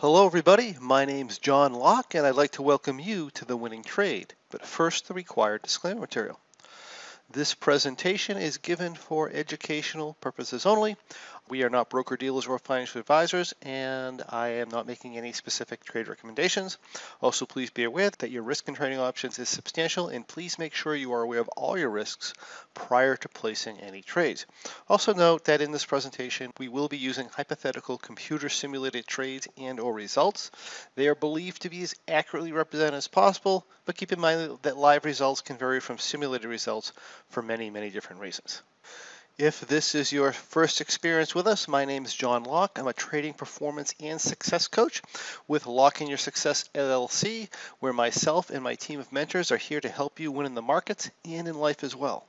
Hello, everybody. My name's John Locke, and I'd like to welcome you to The Winning Trade. But first, the required disclaimer material. This presentation is given for educational purposes only. We are not broker dealers or financial advisors, and I am not making any specific trade recommendations. Also, please be aware that your risk in trading options is substantial, and please make sure you are aware of all your risks prior to placing any trades. Also note that in this presentation, we will be using hypothetical computer simulated trades and or results. They are believed to be as accurately represented as possible, but keep in mind that live results can vary from simulated results for many, many different reasons. If this is your first experience with us, my name is John Locke. I'm a trading performance and success coach with Locke in Your Success LLC, where myself and my team of mentors are here to help you win in the markets and in life as well.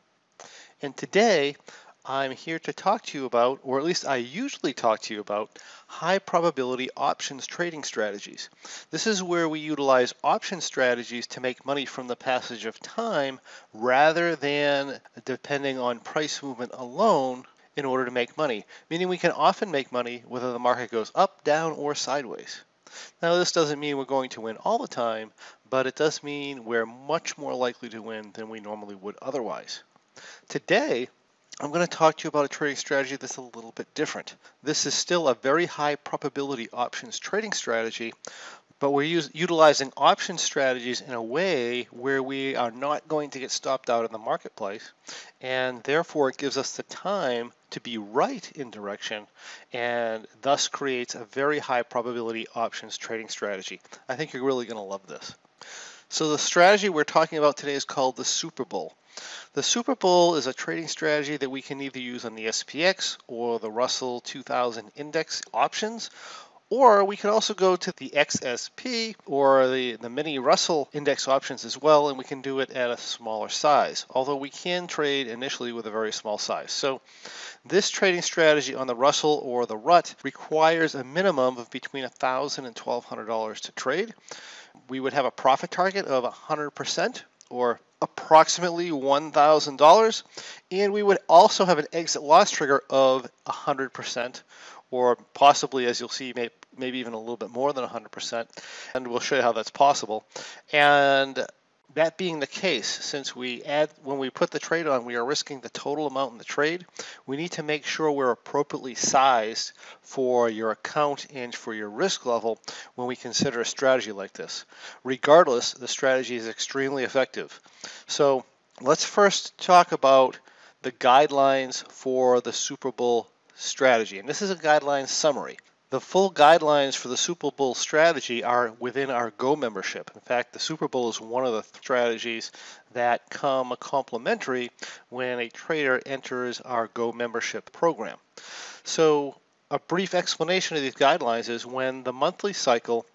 And today, I'm here to talk to you about, or at least I usually talk to you about, high probability options trading strategies. This is where we utilize option strategies to make money from the passage of time rather than depending on price movement alone in order to make money, meaning we can often make money whether the market goes up, down, or sideways. Now, this doesn't mean we're going to win all the time, but it does mean we're much more likely to win than we normally would otherwise. Today, I'm going to talk to you about a trading strategy that's a little bit different. This is still a very high probability options trading strategy, but we're use, utilizing option strategies in a way where we are not going to get stopped out in the marketplace, and therefore it gives us the time to be right in direction and thus creates a very high probability options trading strategy. I think you're really going to love this. So the strategy we're talking about today is called the Super Bull. The Super Bull is a trading strategy that we can either use on the SPX or the Russell 2000 Index options, or we can also go to the XSP or the, the mini Russell index options as well, and we can do it at a smaller size, although we can trade initially with a very small size. So this trading strategy on the Russell or the RUT requires a minimum of between $1,000 and $1,200 to trade. We would have a profit target of 100% or approximately $1,000. And we would also have an exit loss trigger of 100%, or possibly, as you'll see, maybe even a little bit more than 100%. And we'll show you how that's possible. And that being the case, since we add when we put the trade on, we are risking the total amount in the trade. We need to make sure we're appropriately sized for your account and for your risk level when we consider a strategy like this. Regardless, the strategy is extremely effective. So let's first talk about the guidelines for the Super Bull strategy. And this is a guideline summary. The full guidelines for the Super Bull strategy are within our Go membership. In fact, the Super Bull is one of the strategies that come complimentary when a trader enters our Go membership program. So a brief explanation of these guidelines is when the monthly cycle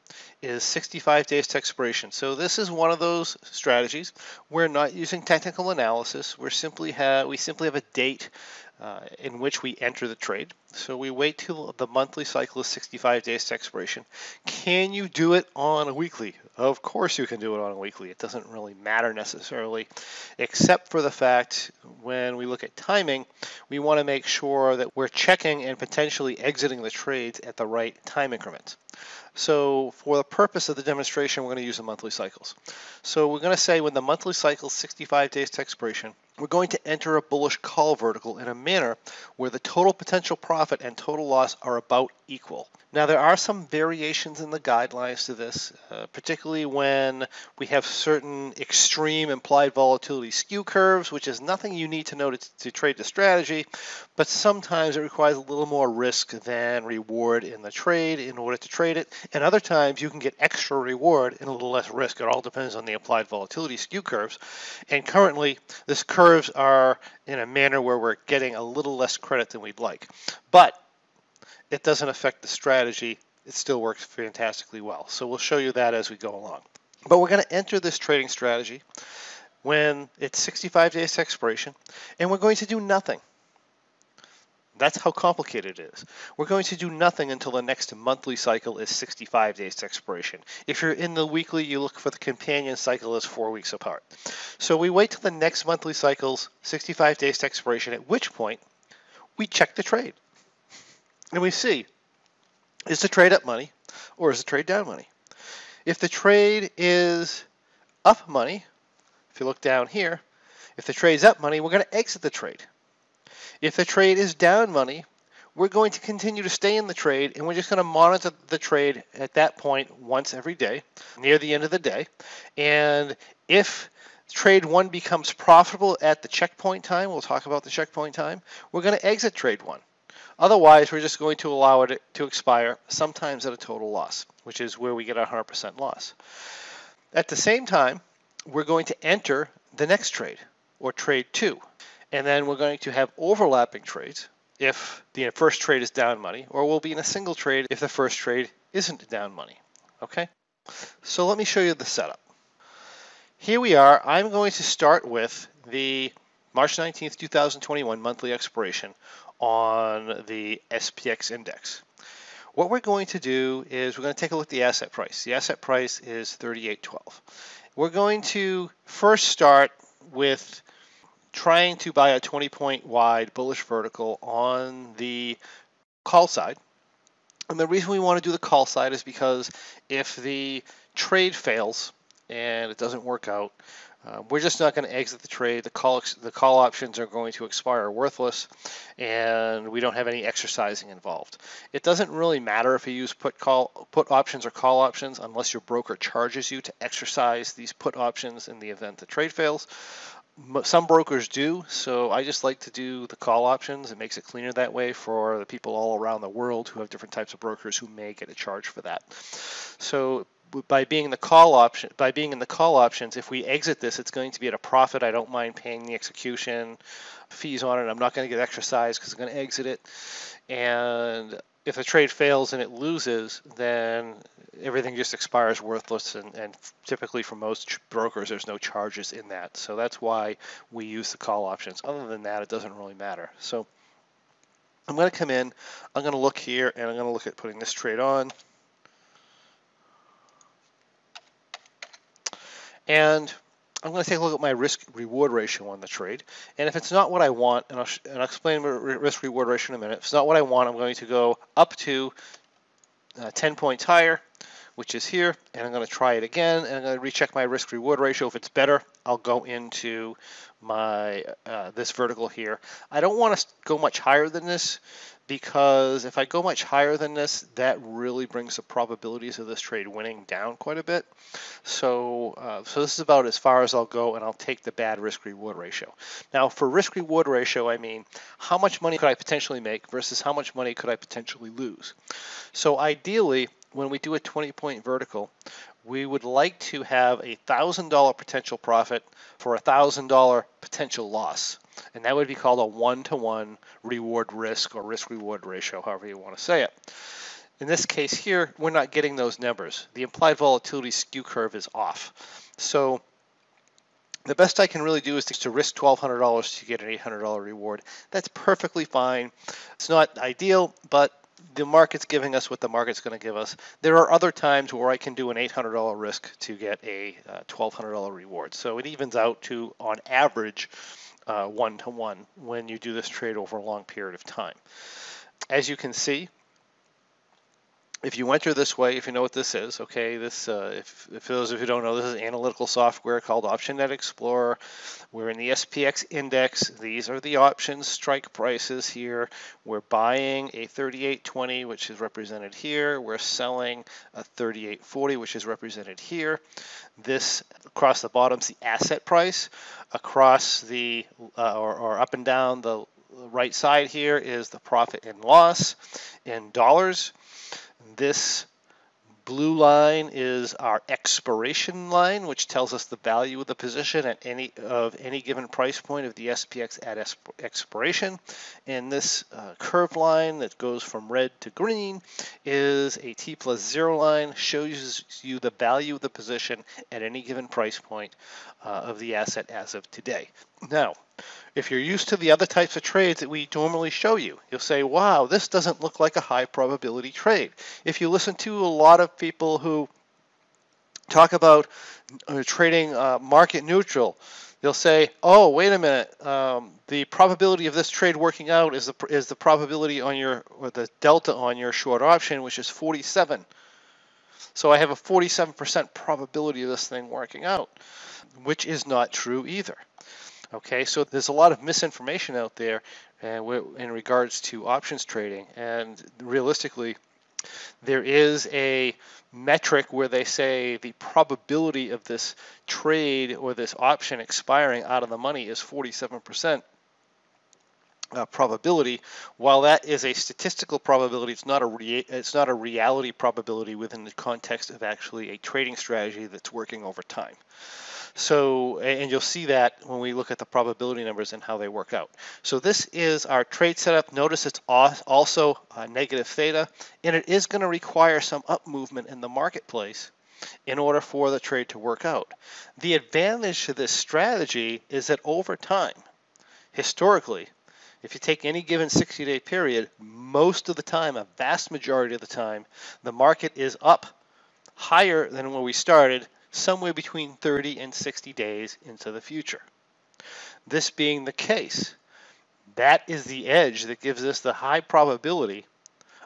is 65 days to expiration. So this is one of those strategies. We're not using technical analysis. We're simply have we simply have a date uh, in which we enter the trade. So we wait till the monthly cycle is 65 days to expiration. Can you do it on a weekly? Of course you can do it on a weekly. It doesn't really matter necessarily, except for the fact when we look at timing, we want to make sure that we're checking and potentially exiting the trades at the right time increments. So for the purpose of the demonstration, we're going to use the monthly cycles. So we're going to say when the monthly cycle is 65 days to expiration, we're going to enter a bullish call vertical in a manner where the total potential profit and total loss are about equal. Now, there are some variations in the guidelines to this, uh, particularly when we have certain extreme implied volatility skew curves, which is nothing you need to know to, to trade the strategy, but sometimes it requires a little more risk than reward in the trade in order to trade it. And other times you can get extra reward and a little less risk. It all depends on the implied volatility skew curves. And currently, these curves are in a manner where we're getting a little less credit than we'd like. But it doesn't affect the strategy. It still works fantastically well. So we'll show you that as we go along. But we're going to enter this trading strategy when it's 65 days expiration, and we're going to do nothing. That's how complicated it is. We're going to do nothing until the next monthly cycle is 65 days to expiration. If you're in the weekly, you look for the companion cycle is four weeks apart. So we wait till the next monthly cycle's 65 days to expiration, at which point we check the trade. And we see, is the trade up money? or is the trade down money? If the trade is up money, if you look down here, if the trade's up money, we're going to exit the trade. If the trade is down money, we're going to continue to stay in the trade and we're just going to monitor the trade at that point once every day near the end of the day. And if trade one becomes profitable at the checkpoint time, we'll talk about the checkpoint time, we're going to exit trade one. Otherwise, we're just going to allow it to expire, sometimes at a total loss, which is where we get our 100% loss. At the same time, we're going to enter the next trade, or trade two. And then we're going to have overlapping trades if the first trade is down money, or we'll be in a single trade if the first trade isn't down money. Okay? So let me show you the setup. Here we are. I'm going to start with the March 19th, 2021 monthly expiration on the SPX index. What we're going to do is we're going to take a look at the asset price. The asset price is 38.12. We're going to first start with trying to buy a 20 point wide bullish vertical on the call side. And the reason we want to do the call side is because if the trade fails and it doesn't work out, uh, we're just not going to exit the trade. The call the call options are going to expire worthless, and we don't have any exercising involved. It doesn't really matter if you use put call put options or call options unless your broker charges you to exercise these put options in the event the trade fails. Some brokers do, so I just like to do the call options. It makes it cleaner that way for the people all around the world who have different types of brokers who may get a charge for that. So by being the call option by being in the call options if we exit this it's going to be at a profit i don't mind paying the execution fees on it i'm not going to get exercise because i'm going to exit it and if the trade fails and it loses then everything just expires worthless and, and typically for most brokers there's no charges in that. So that's why we use the call options. Other than that it doesn't really matter. So i'm going to come in i'm going to look here and i'm going to look at putting this trade on. And I'm going to take a look at my risk reward ratio on the trade. And if it's not what I want, and I'll, and I'll explain risk reward ratio in a minute, if it's not what I want, I'm going to go up to uh, 10 points higher, which is here, and I'm going to try it again, and I'm going to recheck my risk reward ratio. If it's better, I'll go into my uh, this vertical here. I don't want to go much higher than this because if I go much higher than this, that really brings the probabilities of this trade winning down quite a bit. So, uh, so this is about as far as I'll go, and I'll take the bad risk-reward ratio. Now, for risk-reward ratio, I mean how much money could I potentially make versus how much money could I potentially lose. So ideally, when we do a 20-point vertical, we would like to have a $1,000 potential profit for a $1,000 potential loss and that would be called a one-to-one reward risk or risk reward ratio, however you want to say it. In this case here, we're not getting those numbers. The implied volatility skew curve is off. So the best I can really do is to risk $1,200 to get an $800 reward. That's perfectly fine. It's not ideal, but the market's giving us what the market's going to give us. There are other times where I can do an $800 risk to get a uh, $1,200 reward. So it evens out to, on average, one to one when you do this trade over a long period of time. As you can see, if you enter this way, if you know what this is, okay, this, uh, if, if those of you who don't know, this is analytical software called OptionNet Explorer. We're in the SPX index. These are the options strike prices here. We're buying a 3820, which is represented here. We're selling a 3840, which is represented here. This across the bottom is the asset price. Across the, uh, or, or up and down the right side here is the profit and loss in dollars. This blue line is our expiration line, which tells us the value of the position at any of any given price point of the SPX at expiration. And this uh, curved line that goes from red to green is a T plus zero line, shows you the value of the position at any given price point uh, of the asset as of today. Now, if you're used to the other types of trades that we normally show you, you'll say, wow, this doesn't look like a high probability trade. If you listen to a lot of people who talk about uh, trading uh, market neutral, they'll say, oh, wait a minute, um, the probability of this trade working out is the, is the probability on your, or the delta on your short option, which is 47. So I have a 47% probability of this thing working out, which is not true either. Okay, so there's a lot of misinformation out there uh, in regards to options trading, and realistically, there is a metric where they say the probability of this trade or this option expiring out of the money is 47%. Uh, probability. While that is a statistical probability, it's not a it's not a reality probability within the context of actually a trading strategy that's working over time. So, and you'll see that when we look at the probability numbers and how they work out. So this is our trade setup. Notice it's also negative theta, and it is going to require some up movement in the marketplace in order for the trade to work out. The advantage to this strategy is that over time, historically, if you take any given 60 day period, most of the time, a vast majority of the time, the market is up higher than where we started somewhere between 30 and 60 days into the future. This being the case, that is the edge that gives us the high probability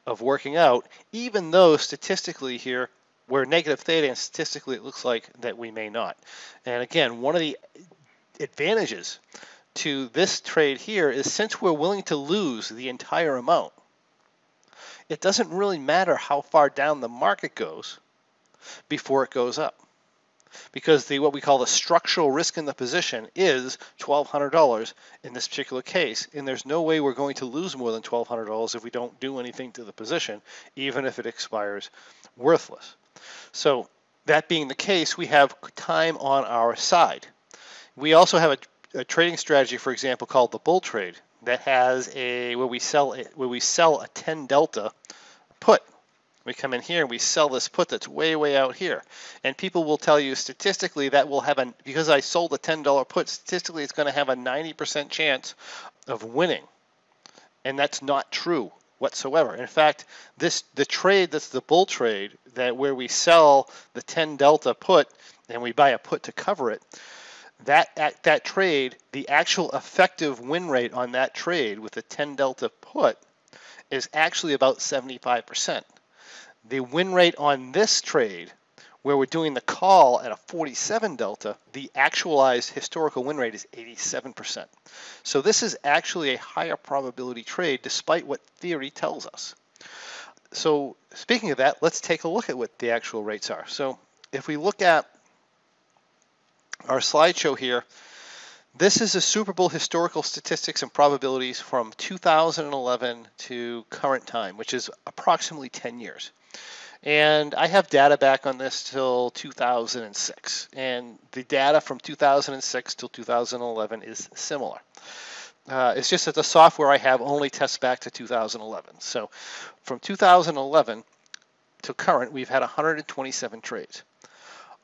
of working out, even though statistically here we're negative theta and statistically it looks like that we may not. And again, one of the advantages to this trade here is since we're willing to lose the entire amount, it doesn't really matter how far down the market goes before it goes up because the what we call the structural risk in the position is $1,200 in this particular case, and there's no way we're going to lose more than $1,200 if we don't do anything to the position, even if it expires worthless. So that being the case, we have time on our side. We also have a, a trading strategy, for example, called the bull trade that has a where we sell where we sell a 10 delta put we come in here and we sell this put that's way, way out here. And people will tell you statistically that will have a, because I sold a $10 put, statistically it's going to have a 90% chance of winning. And that's not true whatsoever. In fact, this the trade that's the bull trade that where we sell the 10 delta put and we buy a put to cover it, that at that trade, the actual effective win rate on that trade with the 10 delta put is actually about 75%. The win rate on this trade, where we're doing the call at a 47 delta, the actualized historical win rate is 87%. So this is actually a higher probability trade despite what theory tells us. So speaking of that, let's take a look at what the actual rates are. So if we look at our slideshow here, this is a Super Bull historical statistics and probabilities from 2011 to current time, which is approximately 10 years. And I have data back on this till 2006. And the data from 2006 till 2011 is similar. Uh, it's just that the software I have only tests back to 2011. So from 2011 to current, we've had 127 trades.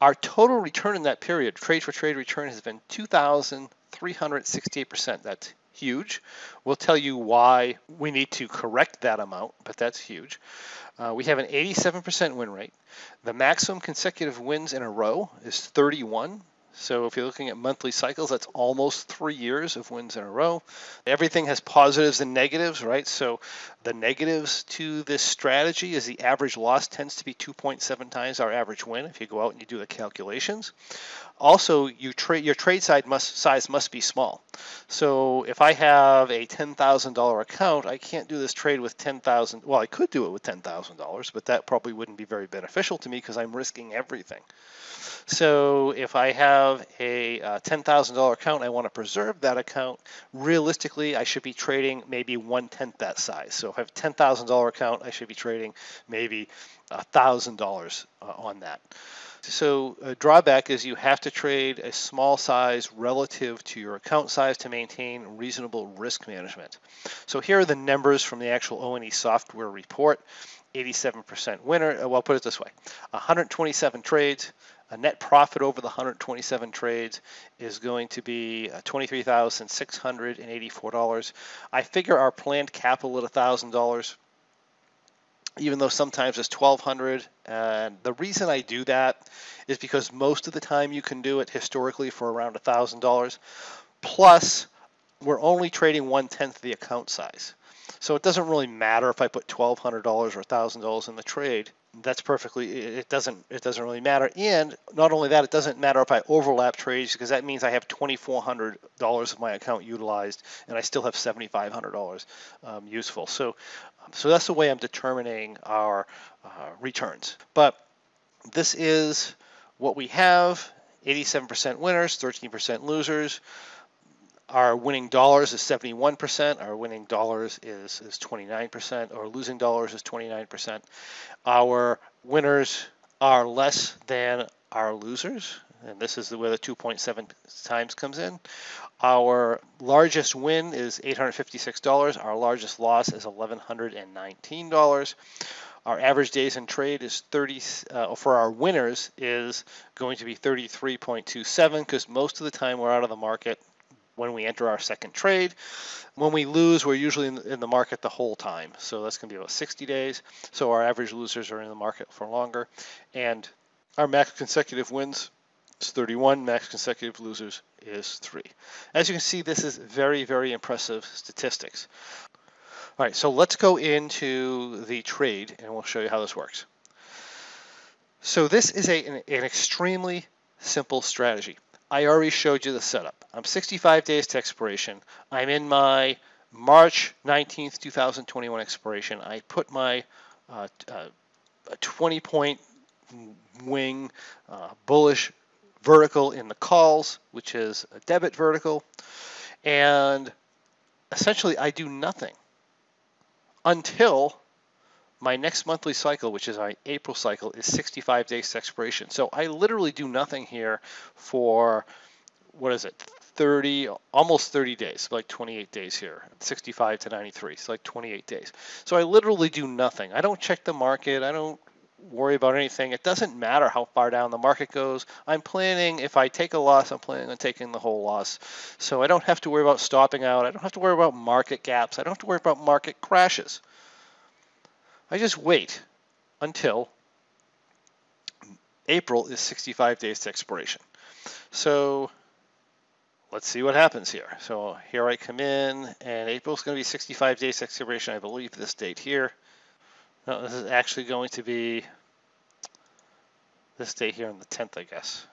Our total return in that period, trade for trade return, has been 2,368%. That's huge. We'll tell you why we need to correct that amount, but that's huge. Uh, we have an 87% win rate. The maximum consecutive wins in a row is 31. So if you're looking at monthly cycles, that's almost three years of wins in a row. Everything has positives and negatives, right? So the negatives to this strategy is the average loss tends to be 2.7 times our average win if you go out and you do the calculations. Also, you tra- your trade size must, size must be small. So if I have a $10,000 account, I can't do this trade with 10,000. Well, I could do it with $10,000, but that probably wouldn't be very beneficial to me because I'm risking everything. So if I have a uh, $10,000 account, I want to preserve that account. Realistically, I should be trading maybe one tenth that size. So if I have a $10,000 account, I should be trading maybe $1,000 uh, on that. So a drawback is you have to trade a small size relative to your account size to maintain reasonable risk management. So here are the numbers from the actual ONE software report. 87% winner. Uh, well, put it this way 127 trades. A net profit over the 127 trades is going to be uh, $23,684. I figure our planned capital at $1,000 even though sometimes it's 1200 and the reason I do that is because most of the time you can do it historically for around $1,000 plus we're only trading one tenth the account size. So it doesn't really matter if I put $1,200 or $1,000 in the trade that's perfectly it doesn't it doesn't really matter. And not only that it doesn't matter if i overlap trades because that means i have $2400 of my account utilized and i still have $7500 um, useful. So so that's the way i'm determining our uh, returns. But this is what we have 87% winners 13% losers our winning dollars is 71%. Our winning dollars is, is 29%. Our losing dollars is 29%. Our winners are less than our losers. And this is where the 2.7 times comes in. Our largest win is $856. Our largest loss is $1,119. Our average days in trade is 30 uh, for our winners is going to be 33.27 because most of the time we're out of the market when we enter our second trade. When we lose, we're usually in the market the whole time. So that's going to be about 60 days. So our average losers are in the market for longer. And our max consecutive wins is 31, max consecutive losers is 3. As you can see, this is very, very impressive statistics. All right, so let's go into the trade and we'll show you how this works. So this is a, an, an extremely simple strategy. I already showed you the setup. I'm 65 days to expiration. I'm in my March 19th, 2021 expiration. I put my uh, uh, 20 point wing uh, bullish vertical in the calls, which is a debit vertical. And essentially, I do nothing until my next monthly cycle, which is my April cycle, is 65 days to expiration. So I literally do nothing here for, what is it, 30, almost 30 days, like 28 days here, 65 to 93, so like 28 days. So I literally do nothing. I don't check the market. I don't worry about anything. It doesn't matter how far down the market goes. I'm planning, if I take a loss, I'm planning on taking the whole loss. So I don't have to worry about stopping out. I don't have to worry about market gaps. I don't have to worry about market crashes. I just wait until April is 65 days to expiration. So let's see what happens here. So here I come in, and April is going to be 65 days expiration. I believe this date here. No, this is actually going to be this date here on the 10th, I guess.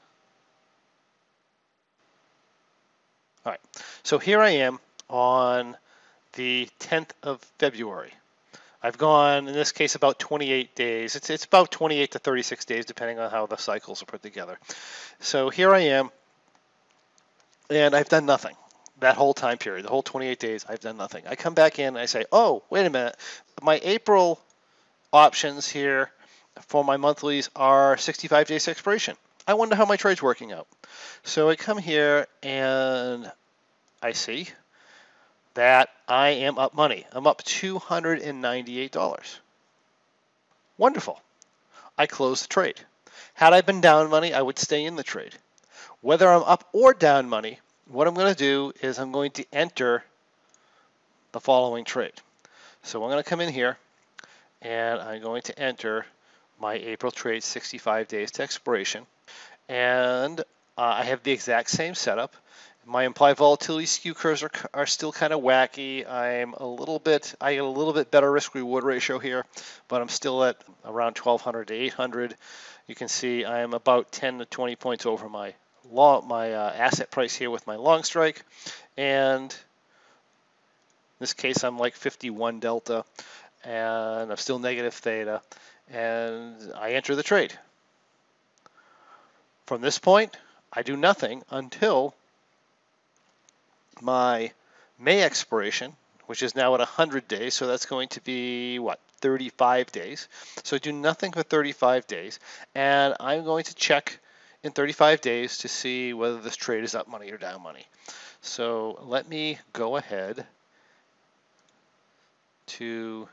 All right, so here I am on the 10th of February. I've gone, in this case, about 28 days. It's, it's about 28 to 36 days, depending on how the cycles are put together. So here I am, and I've done nothing that whole time period, the whole 28 days, I've done nothing. I come back in and I say, oh, wait a minute, my April options here for my monthlies are 65 days expiration. I wonder how my trade's working out. So I come here and I see that I am up money. I'm up $298. Wonderful. I close the trade. Had I been down money, I would stay in the trade. Whether I'm up or down money, what I'm going to do is I'm going to enter the following trade. So I'm going to come in here and I'm going to enter my April trade 65 days to expiration. And uh, I have the exact same setup. My implied volatility skew curves are, are still kind of wacky. I'm a little bit, I get a little bit better risk reward ratio here, but I'm still at around 1200 to 800. You can see I am about 10 to 20 points over my long, my uh, asset price here with my long strike, and in this case I'm like 51 delta, and I'm still negative theta, and I enter the trade. From this point, I do nothing until my May expiration, which is now at 100 days, so that's going to be, what, 35 days. So I do nothing for 35 days, and I'm going to check in 35 days to see whether this trade is up money or down money. So let me go ahead to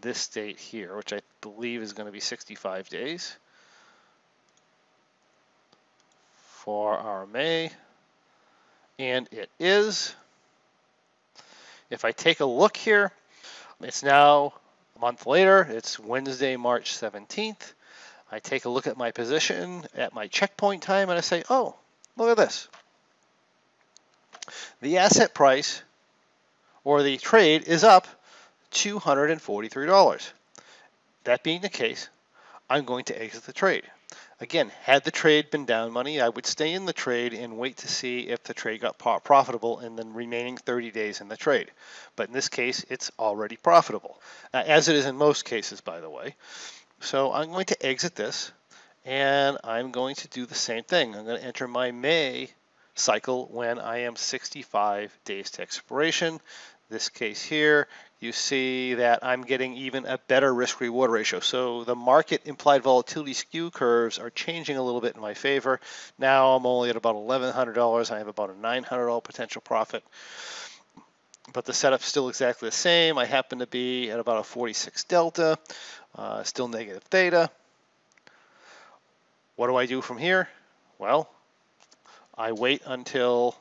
this date here, which I believe is going to be 65 days for our May and it is. If I take a look here, it's now a month later. It's Wednesday, March 17th. I take a look at my position at my checkpoint time and I say, oh, look at this. The asset price or the trade is up $243. That being the case, I'm going to exit the trade. Again, had the trade been down money, I would stay in the trade and wait to see if the trade got profitable in the remaining 30 days in the trade. But in this case, it's already profitable, as it is in most cases, by the way. So I'm going to exit this and I'm going to do the same thing. I'm going to enter my May cycle when I am 65 days to expiration. This case here, you see that I'm getting even a better risk reward ratio. So the market implied volatility skew curves are changing a little bit in my favor. Now I'm only at about $1,100. I have about a $900 potential profit. But the setup's still exactly the same. I happen to be at about a 46 delta, uh, still negative theta. What do I do from here? Well, I wait until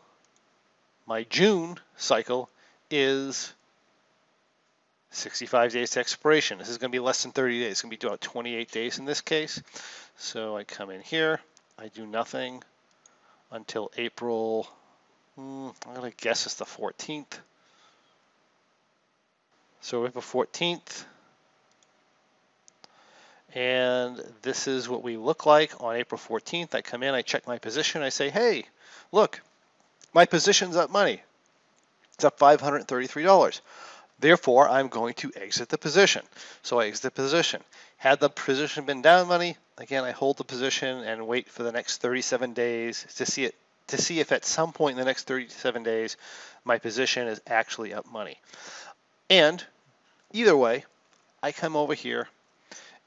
my June cycle is 65 days to expiration. This is going to be less than 30 days. It's going to be about 28 days in this case. So I come in here. I do nothing until April, hmm, I'm going to guess it's the 14th. So April 14th. And this is what we look like on April 14th. I come in, I check my position, I say, hey, look, my position's up money. It's up $533. Therefore, I'm going to exit the position. So I exit the position. Had the position been down money, again, I hold the position and wait for the next 37 days to see it to see if at some point in the next 37 days my position is actually up money. And either way, I come over here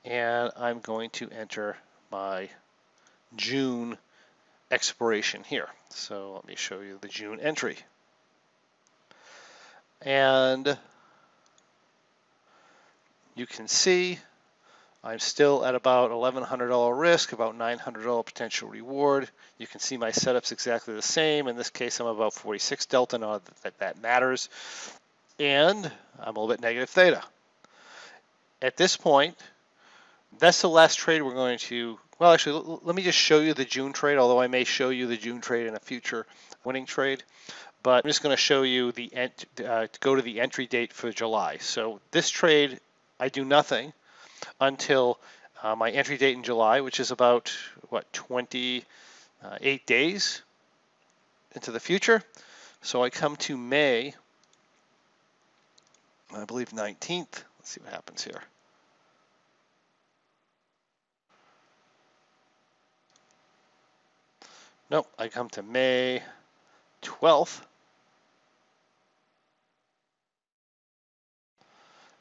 and I'm going to enter my June expiration here. So let me show you the June entry. And you can see I'm still at about $1,100 risk, about $900 potential reward. You can see my setup's exactly the same. In this case, I'm about 46 delta, not that that matters. And I'm a little bit negative theta. At this point, that's the last trade we're going to, well, actually, let me just show you the June trade, although I may show you the June trade in a future winning trade. But I'm just going to show you the, uh, go to the entry date for July. So this trade I do nothing until uh, my entry date in July, which is about, what, 28 days into the future. So I come to May, I believe 19th. Let's see what happens here. Nope, I come to May 12th.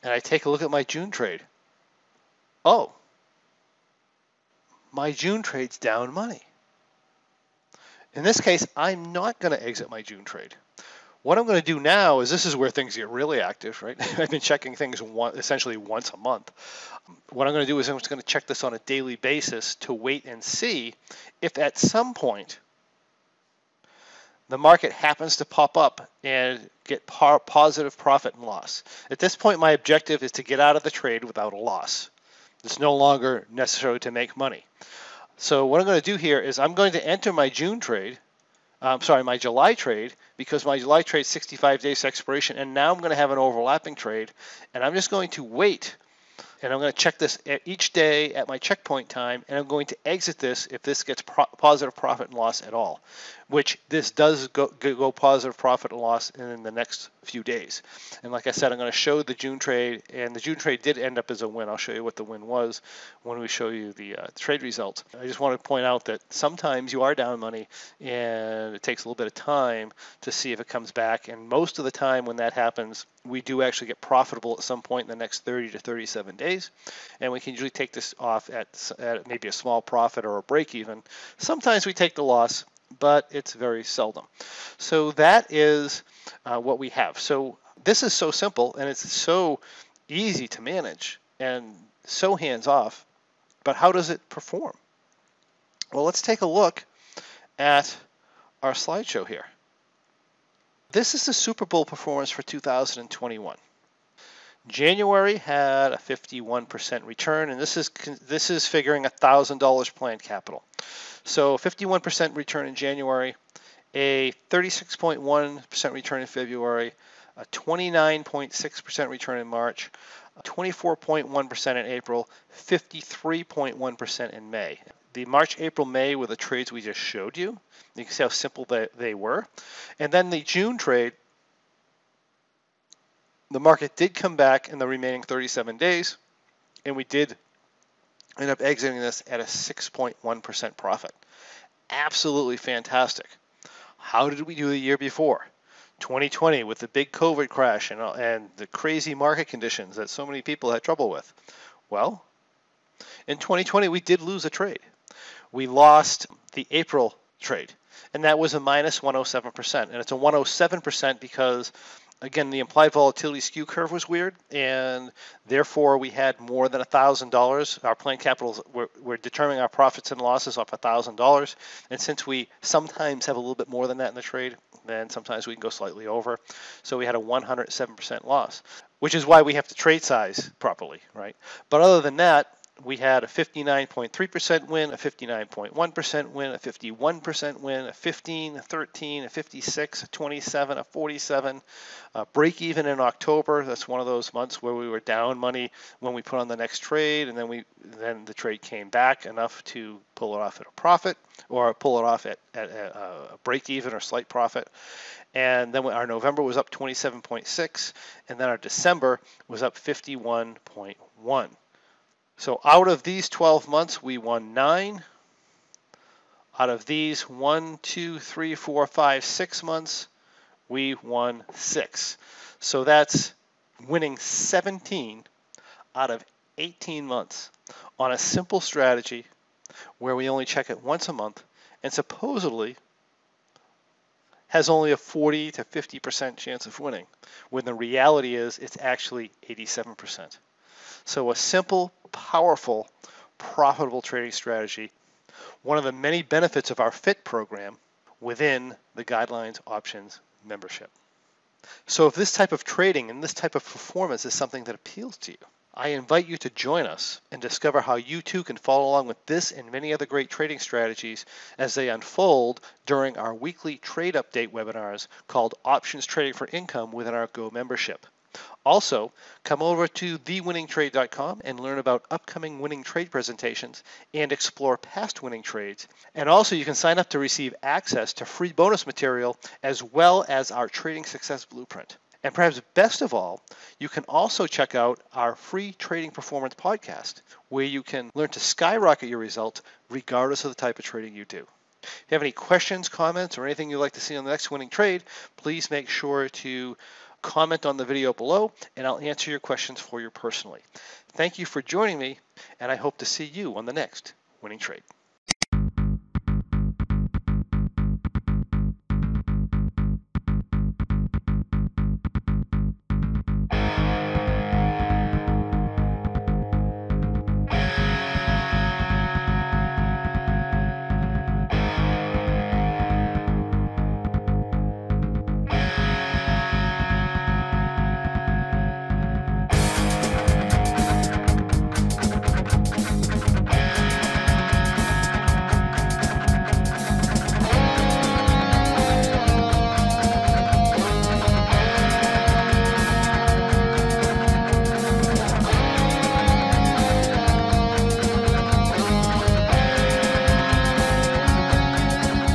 and I take a look at my June trade. Oh, my June trade's down money. In this case, I'm not going to exit my June trade. What I'm going to do now is this is where things get really active, right? I've been checking things one, essentially once a month. What I'm going to do is I'm just going to check this on a daily basis to wait and see if at some point the market happens to pop up and get positive profit and loss. At this point, my objective is to get out of the trade without a loss. It's no longer necessary to make money. So what I'm going to do here is I'm going to enter my June trade, I'm um, sorry, my July trade, because my July trade 65 days expiration, and now I'm going to have an overlapping trade, and I'm just going to wait and I'm going to check this each day at my checkpoint time, and I'm going to exit this if this gets pro positive profit and loss at all, which this does go, go positive profit and loss in the next few days. And like I said, I'm going to show the June trade, and the June trade did end up as a win. I'll show you what the win was when we show you the uh, trade results. I just want to point out that sometimes you are down money, and it takes a little bit of time to see if it comes back. And most of the time when that happens, we do actually get profitable at some point in the next 30 to 37 days, and we can usually take this off at, at maybe a small profit or a break even. Sometimes we take the loss, but it's very seldom. So that is uh, what we have. So this is so simple and it's so easy to manage and so hands off, but how does it perform? Well, let's take a look at our slideshow here. This is the Super Bull performance for 2021. January had a 51% return, and this is this is figuring $1,000 planned capital. So 51% return in January, a 36.1% return in February, a 29.6% return in March, 24.1% in April, 53.1% in May. The March, April, May were the trades we just showed you. You can see how simple they, they were. And then the June trade, the market did come back in the remaining 37 days, and we did end up exiting this at a 6.1% profit. Absolutely fantastic. How did we do the year before? 2020 with the big COVID crash and, and the crazy market conditions that so many people had trouble with. Well, in 2020, we did lose a trade. We lost the April trade, and that was a minus 107%. And it's a 107% because again, the implied volatility skew curve was weird, and therefore we had more than $1,000. Our planned capitals, we're, we're determining our profits and losses off $1,000. And since we sometimes have a little bit more than that in the trade, then sometimes we can go slightly over. So we had a 107% loss, which is why we have to trade size properly, right? But other than that, we had a 59.3% win, a 59.1% win, a 51% win, a 15, a 13, a 56, a 27, a 47, a break even in October. That's one of those months where we were down money when we put on the next trade, and then we then the trade came back enough to pull it off at a profit or pull it off at, at uh, a break even or slight profit. And then our November was up 27.6, and then our December was up 51.1. So out of these 12 months, we won nine. Out of these one, two, three, four, five, six months, we won six. So that's winning 17 out of 18 months on a simple strategy where we only check it once a month and supposedly has only a 40 to 50% chance of winning, when the reality is it's actually 87%. So a simple, powerful, profitable trading strategy. One of the many benefits of our FIT program within the Guidelines Options membership. So if this type of trading and this type of performance is something that appeals to you, I invite you to join us and discover how you too can follow along with this and many other great trading strategies as they unfold during our weekly trade update webinars called Options Trading for Income within our Go membership. Also, come over to thewinningtrade.com and learn about upcoming winning trade presentations and explore past winning trades. And also, you can sign up to receive access to free bonus material as well as our trading success blueprint. And perhaps best of all, you can also check out our free trading performance podcast, where you can learn to skyrocket your results regardless of the type of trading you do. If you have any questions, comments, or anything you'd like to see on the next winning trade, please make sure to comment on the video below, and I'll answer your questions for you personally. Thank you for joining me, and I hope to see you on the next Winning Trade.